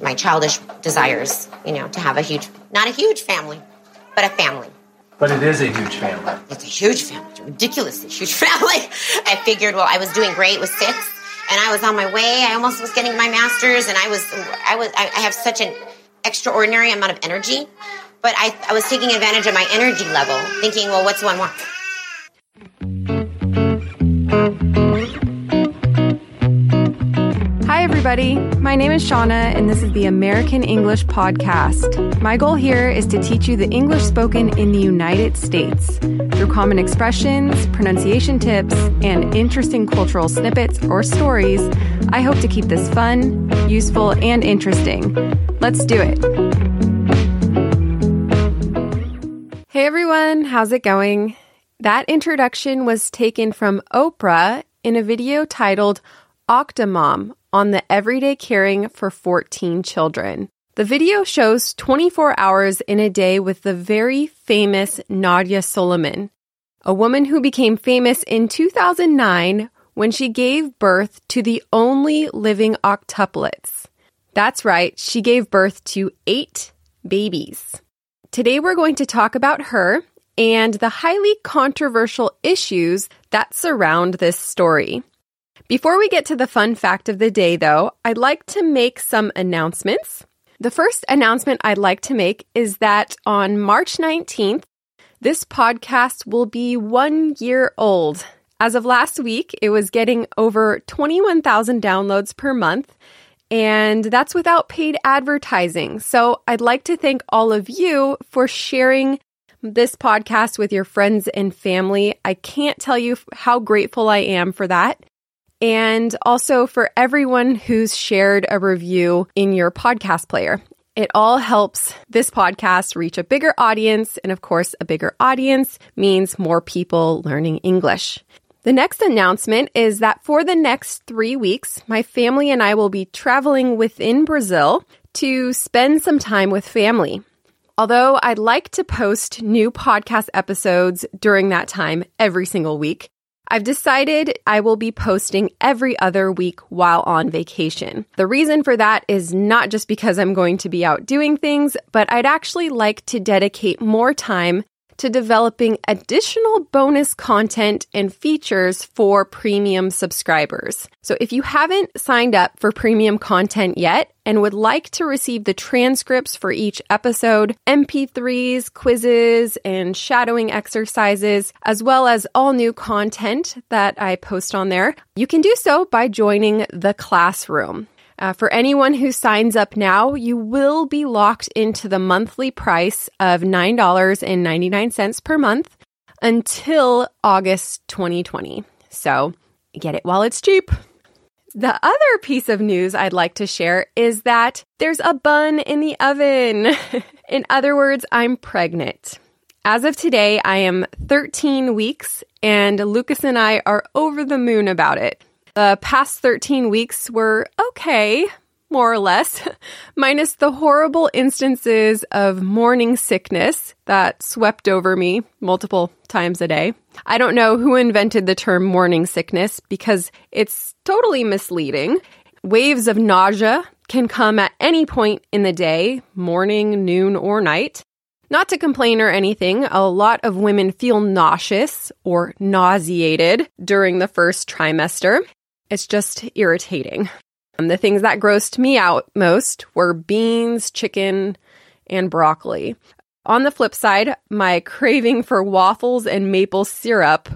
my childish desires, you know, to have a huge, not a huge family, but a family. But it is a huge family. It's a huge family, it's a ridiculously huge family. I figured, well, I was doing great with six, and I was on my way. I almost was getting my master's, and I was, I was, I have such an extraordinary amount of energy, but I, I was taking advantage of my energy level, thinking, well, what's one more? Everybody. My name is Shauna, and this is the American English Podcast. My goal here is to teach you the English spoken in the United States through common expressions, pronunciation tips, and interesting cultural snippets or stories. I hope to keep this fun, useful, and interesting. Let's do it. Hey, everyone. How's it going? That introduction was taken from Oprah in a video titled Octomom on the everyday caring for 14 children. The video shows 24 hours in a day with the very famous Nadia Suleman, a woman who became famous in 2009 when she gave birth to the only living octuplets. That's right, she gave birth to eight babies. Today we're going to talk about her and the highly controversial issues that surround this story. Before we get to the fun fact of the day, though, I'd like to make some announcements. The first announcement I'd like to make is that on March 19th, this podcast will be one year old. As of last week, it was getting over 21,000 downloads per month, and that's without paid advertising. So I'd like to thank all of you for sharing this podcast with your friends and family. I can't tell you how grateful I am for that and also for everyone who's shared a review in your podcast player. It all helps this podcast reach a bigger audience. And of course, a bigger audience means more people learning English. The next announcement is that for the next three weeks, my family and I will be traveling within Brazil to spend some time with family. Although I'd like to post new podcast episodes during that time every single week, I've decided I will be posting every other week while on vacation. The reason for that is not just because I'm going to be out doing things, but I'd actually like to dedicate more time to developing additional bonus content and features for premium subscribers. So if you haven't signed up for premium content yet and would like to receive the transcripts for each episode, MP3s, quizzes, and shadowing exercises, as well as all new content that I post on there, you can do so by joining the classroom. Uh, for anyone who signs up now, you will be locked into the monthly price of $9.99 per month until August 2020. So get it while it's cheap. The other piece of news I'd like to share is that there's a bun in the oven. in other words, I'm pregnant. As of today, I am 13 weeks, and Lucas and I are over the moon about it. The past 13 weeks were okay, more or less, minus the horrible instances of morning sickness that swept over me multiple times a day. I don't know who invented the term morning sickness because it's totally misleading. Waves of nausea can come at any point in the day, morning, noon, or night. Not to complain or anything, a lot of women feel nauseous or nauseated during the first trimester. It's just irritating. Um, the things that grossed me out most were beans, chicken, and broccoli. On the flip side, my craving for waffles and maple syrup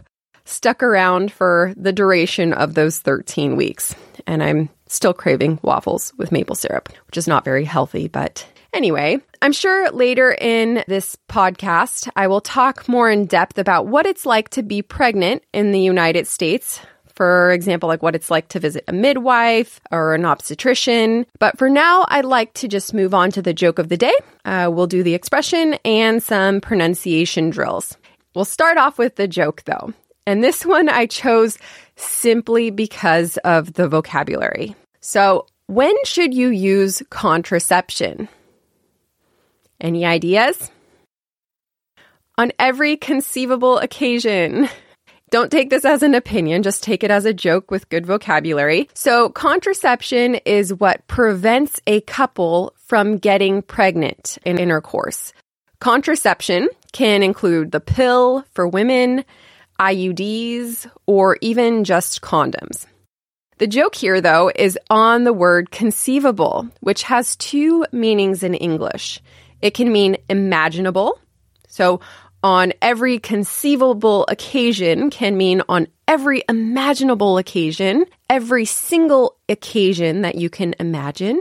stuck around for the duration of those 13 weeks. And I'm still craving waffles with maple syrup, which is not very healthy, but Anyway, I'm sure later in this podcast, I will talk more in depth about what it's like to be pregnant in the United States, for example, like what it's like to visit a midwife or an obstetrician. But for now, I'd like to just move on to the joke of the day. Uh, we'll do the expression and some pronunciation drills. We'll start off with the joke though. And this one I chose simply because of the vocabulary. So, when should you use contraception? Any ideas? On every conceivable occasion. Don't take this as an opinion, just take it as a joke with good vocabulary. So, contraception is what prevents a couple from getting pregnant in intercourse. Contraception can include the pill for women, IUDs, or even just condoms. The joke here, though, is on the word conceivable, which has two meanings in English. It can mean imaginable. So, on every conceivable occasion can mean on every imaginable occasion, every single occasion that you can imagine.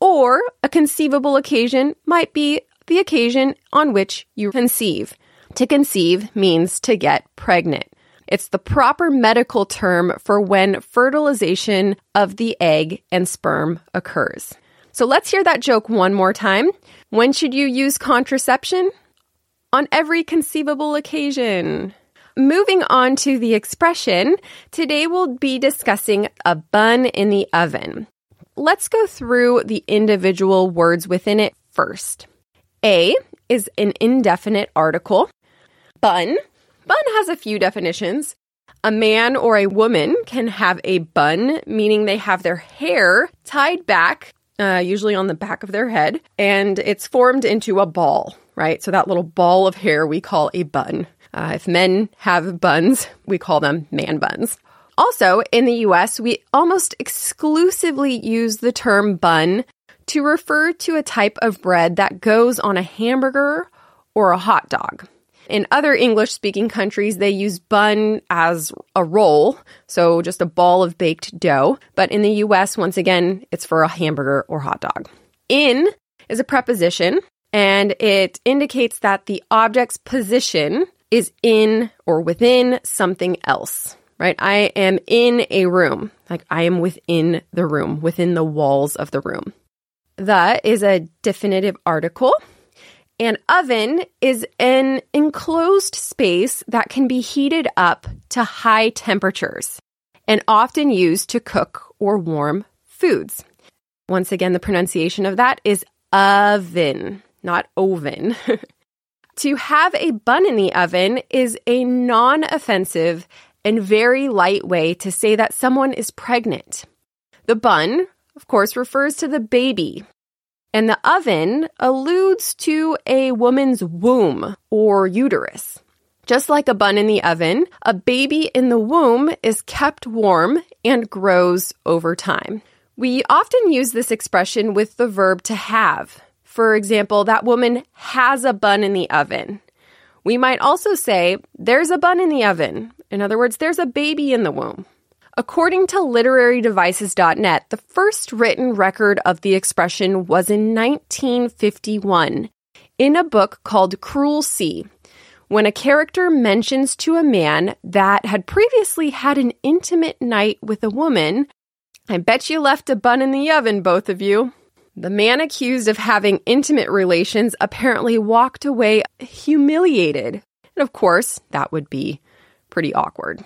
Or a conceivable occasion might be the occasion on which you conceive. To conceive means to get pregnant. It's the proper medical term for when fertilization of the egg and sperm occurs. So let's hear that joke one more time. When should you use contraception? On every conceivable occasion. Moving on to the expression, today we'll be discussing a bun in the oven. Let's go through the individual words within it first. A is an indefinite article. Bun Bun has a few definitions. A man or a woman can have a bun, meaning they have their hair tied back, uh, usually on the back of their head, and it's formed into a ball, right? So that little ball of hair we call a bun. Uh, if men have buns, we call them man buns. Also, in the US, we almost exclusively use the term bun to refer to a type of bread that goes on a hamburger or a hot dog. In other English speaking countries, they use bun as a roll, so just a ball of baked dough. But in the US, once again, it's for a hamburger or hot dog. In is a preposition, and it indicates that the object's position is in or within something else, right? I am in a room, like I am within the room, within the walls of the room. The is a definitive article an oven is an enclosed space that can be heated up to high temperatures and often used to cook or warm foods. Once again, the pronunciation of that is oven, not oven. to have a bun in the oven is a non offensive and very light way to say that someone is pregnant. The bun, of course, refers to the baby and the oven alludes to a woman's womb or uterus. Just like a bun in the oven, a baby in the womb is kept warm and grows over time. We often use this expression with the verb to have. For example, that woman has a bun in the oven. We might also say, there's a bun in the oven. In other words, there's a baby in the womb. According to literarydevices.net, the first written record of the expression was in 1951 in a book called Cruel Sea, when a character mentions to a man that had previously had an intimate night with a woman, I bet you left a bun in the oven, both of you. The man accused of having intimate relations apparently walked away humiliated. And of course, that would be pretty awkward.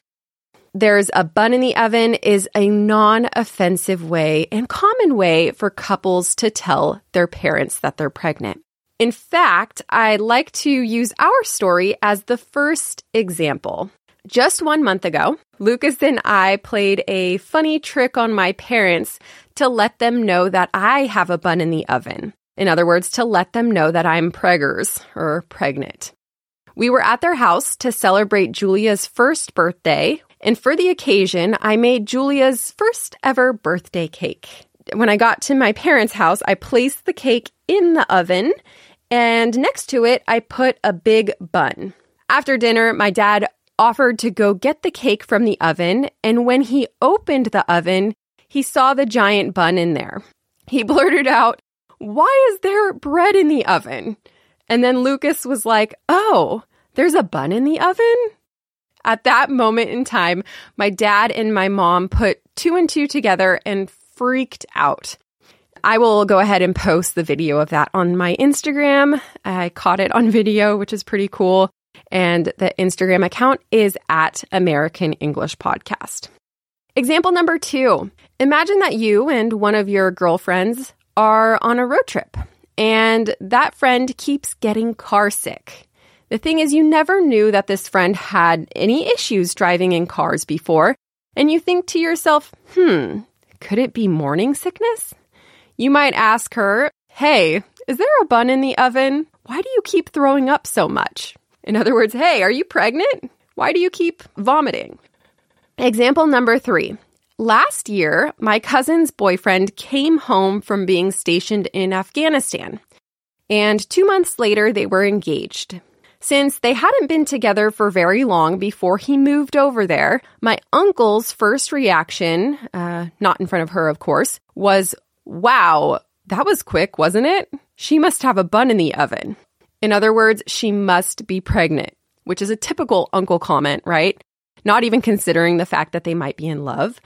There's a bun in the oven is a non offensive way and common way for couples to tell their parents that they're pregnant. In fact, I'd like to use our story as the first example. Just one month ago, Lucas and I played a funny trick on my parents to let them know that I have a bun in the oven. In other words, to let them know that I'm preggers or pregnant. We were at their house to celebrate Julia's first birthday, and for the occasion, I made Julia's first ever birthday cake. When I got to my parents' house, I placed the cake in the oven, and next to it, I put a big bun. After dinner, my dad offered to go get the cake from the oven, and when he opened the oven, he saw the giant bun in there. He blurted out, Why is there bread in the oven? And then Lucas was like, Oh, there's a bun in the oven? At that moment in time, my dad and my mom put two and two together and freaked out. I will go ahead and post the video of that on my Instagram. I caught it on video, which is pretty cool. And the Instagram account is at American English Podcast. Example number two Imagine that you and one of your girlfriends are on a road trip, and that friend keeps getting car sick. The thing is, you never knew that this friend had any issues driving in cars before, and you think to yourself, hmm, could it be morning sickness? You might ask her, hey, is there a bun in the oven? Why do you keep throwing up so much? In other words, hey, are you pregnant? Why do you keep vomiting? Example number three. Last year, my cousin's boyfriend came home from being stationed in Afghanistan. And two months later, they were engaged. Since they hadn't been together for very long before he moved over there, my uncle's first reaction, uh, not in front of her, of course, was, Wow, that was quick, wasn't it? She must have a bun in the oven. In other words, she must be pregnant, which is a typical uncle comment, right? Not even considering the fact that they might be in love.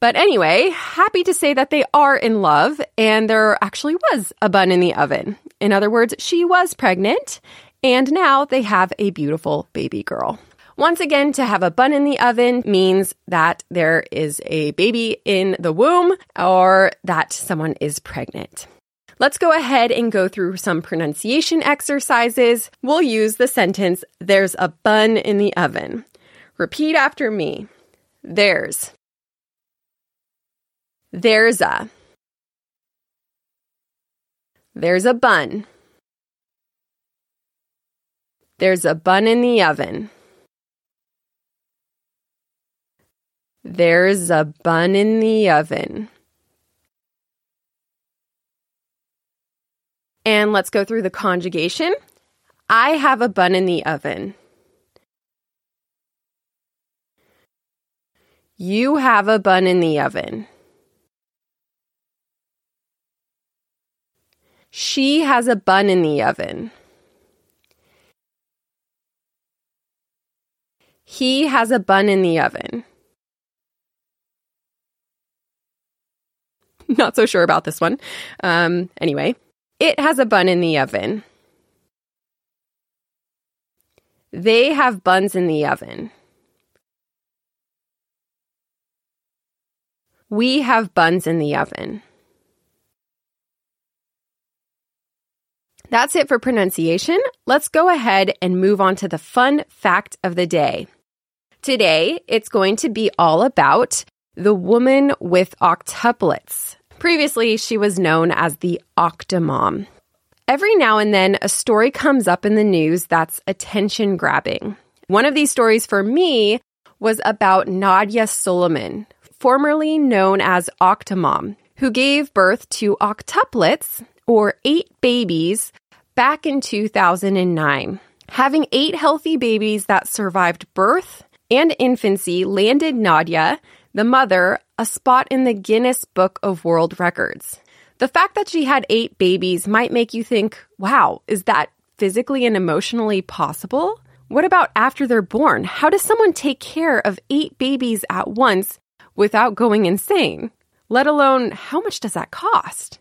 But anyway, happy to say that they are in love and there actually was a bun in the oven. In other words, she was pregnant and now they have a beautiful baby girl. Once again, to have a bun in the oven means that there is a baby in the womb or that someone is pregnant. Let's go ahead and go through some pronunciation exercises. We'll use the sentence, there's a bun in the oven. Repeat after me. There's. There's a. There's a bun. There's a bun in the oven. There's a bun in the oven. And let's go through the conjugation. I have a bun in the oven. You have a bun in the oven. She has a bun in the oven. He has a bun in the oven. Not so sure about this one. Um, anyway, it has a bun in the oven. They have buns in the oven. We have buns in the oven. That's it for pronunciation. Let's go ahead and move on to the fun fact of the day. Today, it's going to be all about the woman with octuplets. Previously, she was known as the Octomom. Every now and then, a story comes up in the news that's attention grabbing. One of these stories for me was about Nadia Suleman, formerly known as Octomom, who gave birth to octuplets, or eight babies, back in 2009. Having eight healthy babies that survived birth and infancy landed Nadia, the mother, a spot in the Guinness Book of World Records. The fact that she had eight babies might make you think, wow, is that physically and emotionally possible? What about after they're born? How does someone take care of eight babies at once without going insane? Let alone, how much does that cost?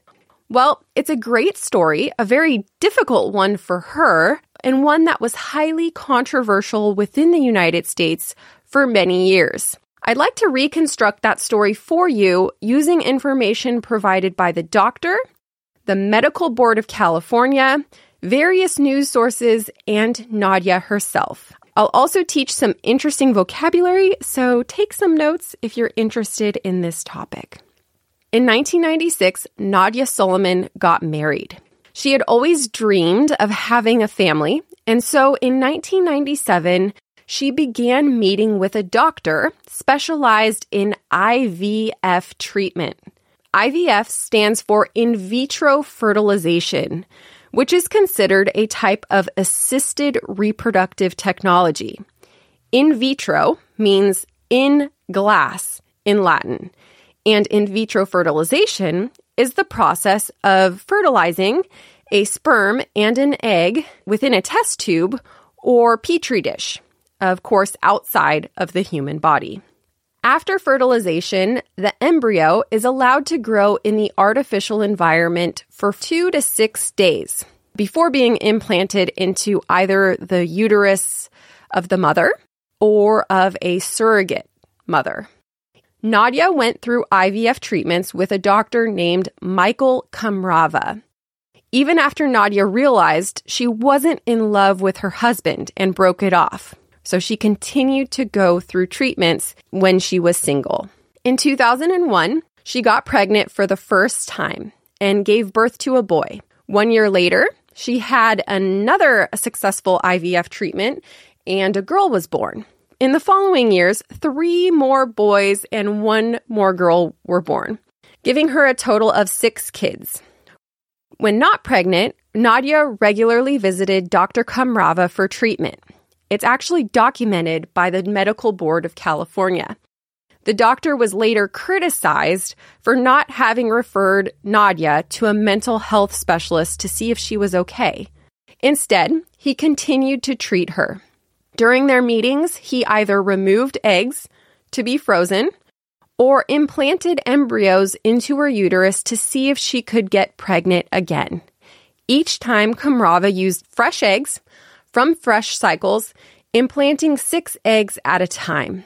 Well, it's a great story, a very difficult one for her, and one that was highly controversial within the United States for many years. I'd like to reconstruct that story for you using information provided by the doctor, the Medical Board of California, various news sources, and Nadia herself. I'll also teach some interesting vocabulary, so take some notes if you're interested in this topic. In 1996, Nadia Suleman got married. She had always dreamed of having a family, and so in 1997, she began meeting with a doctor specialized in IVF treatment. IVF stands for in vitro fertilization, which is considered a type of assisted reproductive technology. In vitro means in glass in Latin, and in vitro fertilization is the process of fertilizing a sperm and an egg within a test tube or petri dish, of course, outside of the human body. After fertilization, the embryo is allowed to grow in the artificial environment for two to six days before being implanted into either the uterus of the mother or of a surrogate mother. Nadia went through IVF treatments with a doctor named Michael Kamrava. even after Nadia realized she wasn't in love with her husband and broke it off. So she continued to go through treatments when she was single. In 2001, she got pregnant for the first time and gave birth to a boy. One year later, she had another successful IVF treatment and a girl was born. In the following years, three more boys and one more girl were born, giving her a total of six kids. When not pregnant, Nadia regularly visited Dr. Kamrava for treatment. It's actually documented by the Medical Board of California. The doctor was later criticized for not having referred Nadia to a mental health specialist to see if she was okay. Instead, he continued to treat her. During their meetings, he either removed eggs to be frozen or implanted embryos into her uterus to see if she could get pregnant again. Each time, Kamrava used fresh eggs from fresh cycles, implanting six eggs at a time.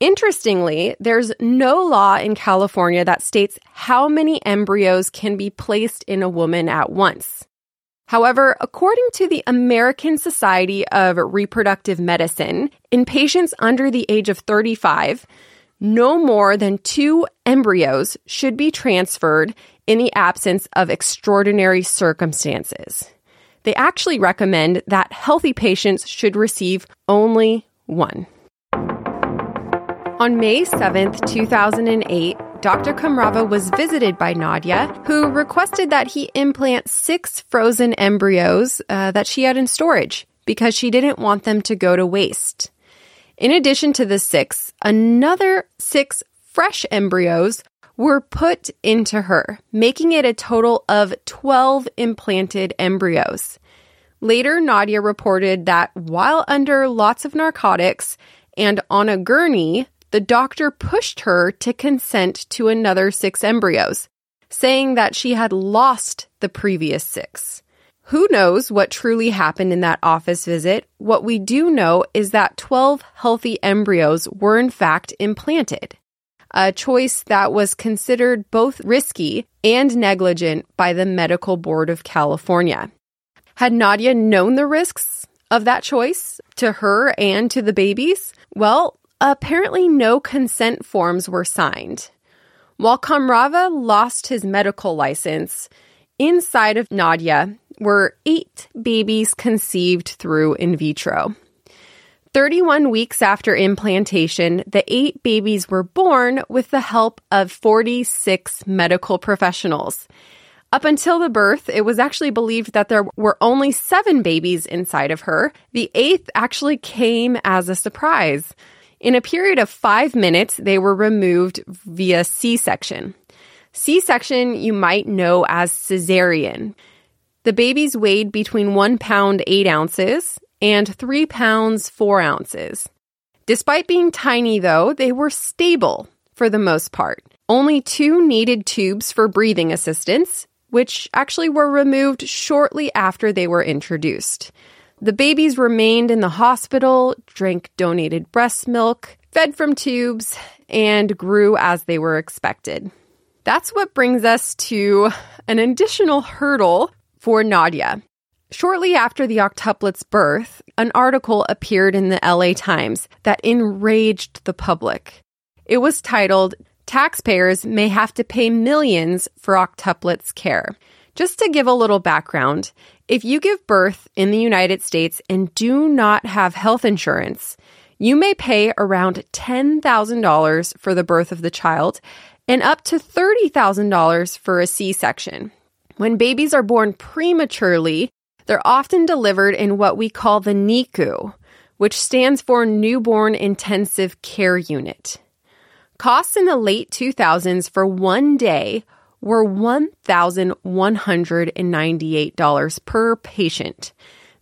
Interestingly, there's no law in California that states how many embryos can be placed in a woman at once. However, according to the American Society of Reproductive Medicine, in patients under the age of 35, no more than two embryos should be transferred in the absence of extraordinary circumstances. They actually recommend that healthy patients should receive only one. On May 7th, 2008, Dr. Kamrava was visited by Nadia, who requested that he implant six frozen embryos uh, that she had in storage because she didn't want them to go to waste. In addition to the six, another six fresh embryos were put into her, making it a total of 12 implanted embryos. Later, Nadia reported that while under lots of narcotics and on a gurney, the doctor pushed her to consent to another six embryos, saying that she had lost the previous six. Who knows what truly happened in that office visit? What we do know is that 12 healthy embryos were in fact implanted, a choice that was considered both risky and negligent by the Medical Board of California. Had Nadia known the risks of that choice to her and to the babies? Well, apparently no consent forms were signed. While Kamrava lost his medical license, inside of Nadia were eight babies conceived through in vitro. 31 weeks after implantation, the eight babies were born with the help of 46 medical professionals. Up until the birth, it was actually believed that there were only seven babies inside of her. The eighth actually came as a surprise. In a period of five minutes, they were removed via C section. C section you might know as cesarean. The babies weighed between one pound eight ounces and three pounds four ounces. Despite being tiny, though, they were stable for the most part. Only two needed tubes for breathing assistance, which actually were removed shortly after they were introduced. The babies remained in the hospital, drank donated breast milk, fed from tubes, and grew as they were expected. That's what brings us to an additional hurdle for Nadia. Shortly after the octuplet's birth, an article appeared in the LA Times that enraged the public. It was titled, Taxpayers May Have to Pay Millions for Octuplets' Care. Just to give a little background, if you give birth in the United States and do not have health insurance, you may pay around $10,000 for the birth of the child and up to $30,000 for a C section. When babies are born prematurely, they're often delivered in what we call the NICU, which stands for Newborn Intensive Care Unit. Costs in the late 2000s for one day were $1,198 per patient,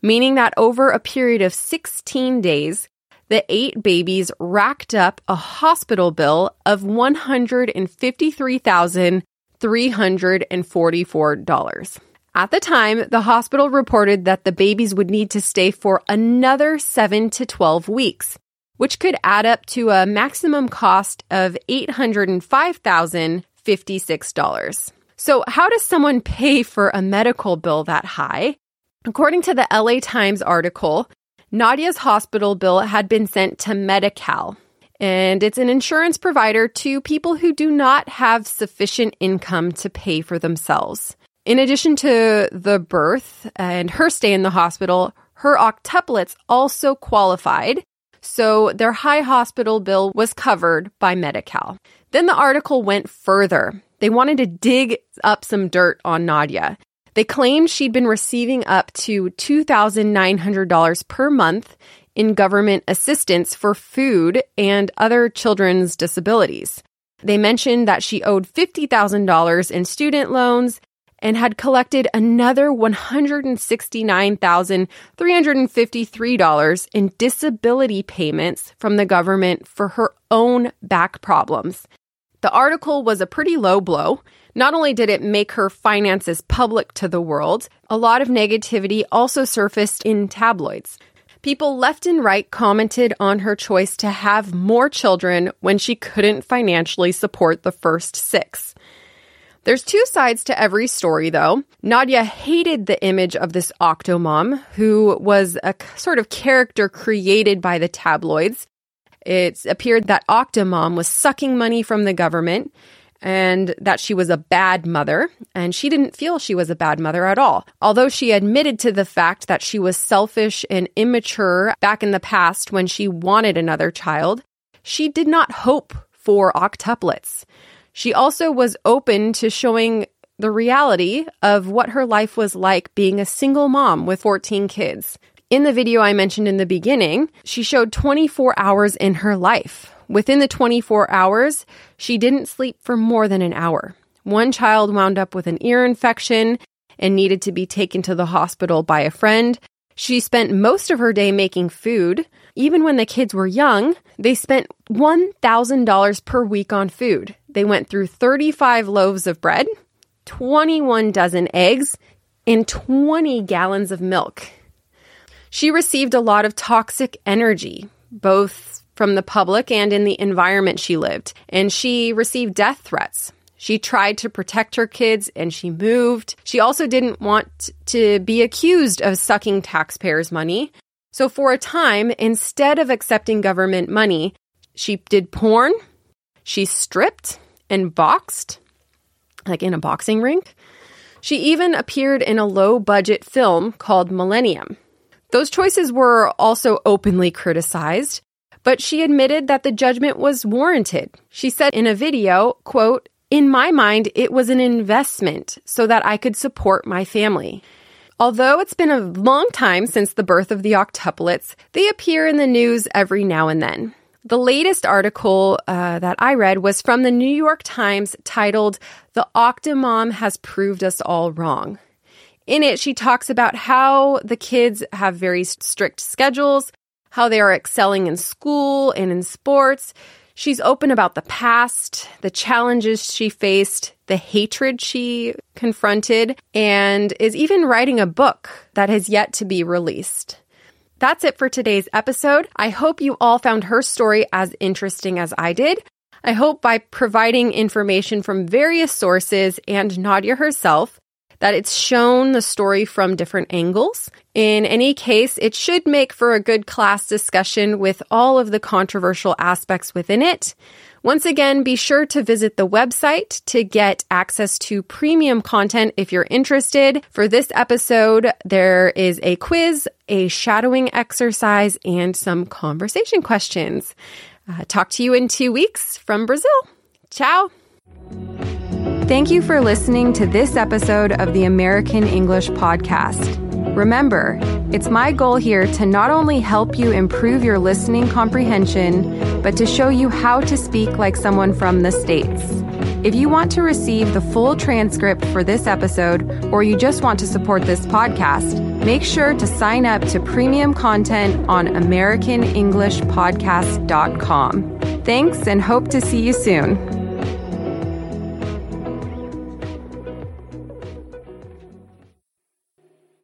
meaning that over a period of 16 days, the eight babies racked up a hospital bill of $153,344. At the time, the hospital reported that the babies would need to stay for another 7 to 12 weeks, which could add up to a maximum cost of 805,000 $56. So, how does someone pay for a medical bill that high? According to the LA Times article, Nadia's hospital bill had been sent to Medi Cal, and it's an insurance provider to people who do not have sufficient income to pay for themselves. In addition to the birth and her stay in the hospital, her octuplets also qualified, so their high hospital bill was covered by Medi Cal. Then the article went further. They wanted to dig up some dirt on Nadia. They claimed she'd been receiving up to $2,900 per month in government assistance for food and other children's disabilities. They mentioned that she owed $50,000 in student loans and had collected another $169,353 in disability payments from the government for her own back problems. The article was a pretty low blow. Not only did it make her finances public to the world, a lot of negativity also surfaced in tabloids. People left and right commented on her choice to have more children when she couldn't financially support the first six. There's two sides to every story, though. Nadia hated the image of this octomom, who was a sort of character created by the tabloids. It appeared that Octomom was sucking money from the government and that she was a bad mother, and she didn't feel she was a bad mother at all. Although she admitted to the fact that she was selfish and immature back in the past when she wanted another child, she did not hope for octuplets. She also was open to showing the reality of what her life was like being a single mom with 14 kids. In the video I mentioned in the beginning, she showed 24 hours in her life. Within the 24 hours, she didn't sleep for more than an hour. One child wound up with an ear infection and needed to be taken to the hospital by a friend. She spent most of her day making food. Even when the kids were young, they spent $1,000 per week on food. They went through 35 loaves of bread, 21 dozen eggs, and 20 gallons of milk. She received a lot of toxic energy, both from the public and in the environment she lived, and she received death threats. She tried to protect her kids and she moved. She also didn't want to be accused of sucking taxpayers' money. So, for a time, instead of accepting government money, she did porn, she stripped and boxed, like in a boxing rink. She even appeared in a low budget film called Millennium. Those choices were also openly criticized, but she admitted that the judgment was warranted. She said in a video, quote, in my mind, it was an investment so that I could support my family. Although it's been a long time since the birth of the octuplets, they appear in the news every now and then. The latest article uh, that I read was from the New York Times titled, The Octomom Has Proved Us All Wrong. In it, she talks about how the kids have very strict schedules, how they are excelling in school and in sports. She's open about the past, the challenges she faced, the hatred she confronted, and is even writing a book that has yet to be released. That's it for today's episode. I hope you all found her story as interesting as I did. I hope by providing information from various sources and Nadia herself, that it's shown the story from different angles. In any case, it should make for a good class discussion with all of the controversial aspects within it. Once again, be sure to visit the website to get access to premium content if you're interested. For this episode, there is a quiz, a shadowing exercise, and some conversation questions. Uh, talk to you in two weeks from Brazil. Ciao. Thank you for listening to this episode of the American English Podcast. Remember, it's my goal here to not only help you improve your listening comprehension, but to show you how to speak like someone from the States. If you want to receive the full transcript for this episode, or you just want to support this podcast, make sure to sign up to premium content on AmericanEnglishPodcast.com. Thanks and hope to see you soon.